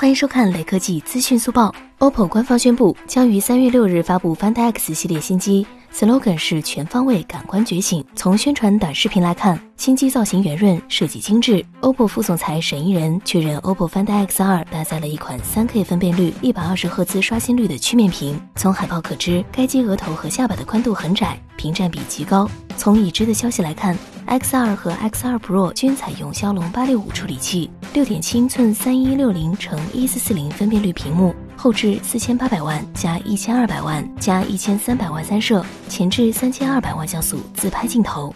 欢迎收看雷科技资讯速报。OPPO 官方宣布，将于三月六日发布 Find X 系列新机，slogan 是全方位感官觉醒。从宣传短视频来看，新机造型圆润，设计精致。OPPO 副总裁沈一人确认，OPPO Find X2 搭载了一款 3K 分辨率、一百二十赫兹刷新率的曲面屏。从海报可知，该机额头和下巴的宽度很窄，屏占比极高。从已知的消息来看，X2 和 X2 Pro 均采用骁龙八六五处理器，六点七英寸三一六零乘一四四零分辨率屏幕，后置四千八百万加一千二百万加一千三百万三摄，前置三千二百万像素自拍镜头。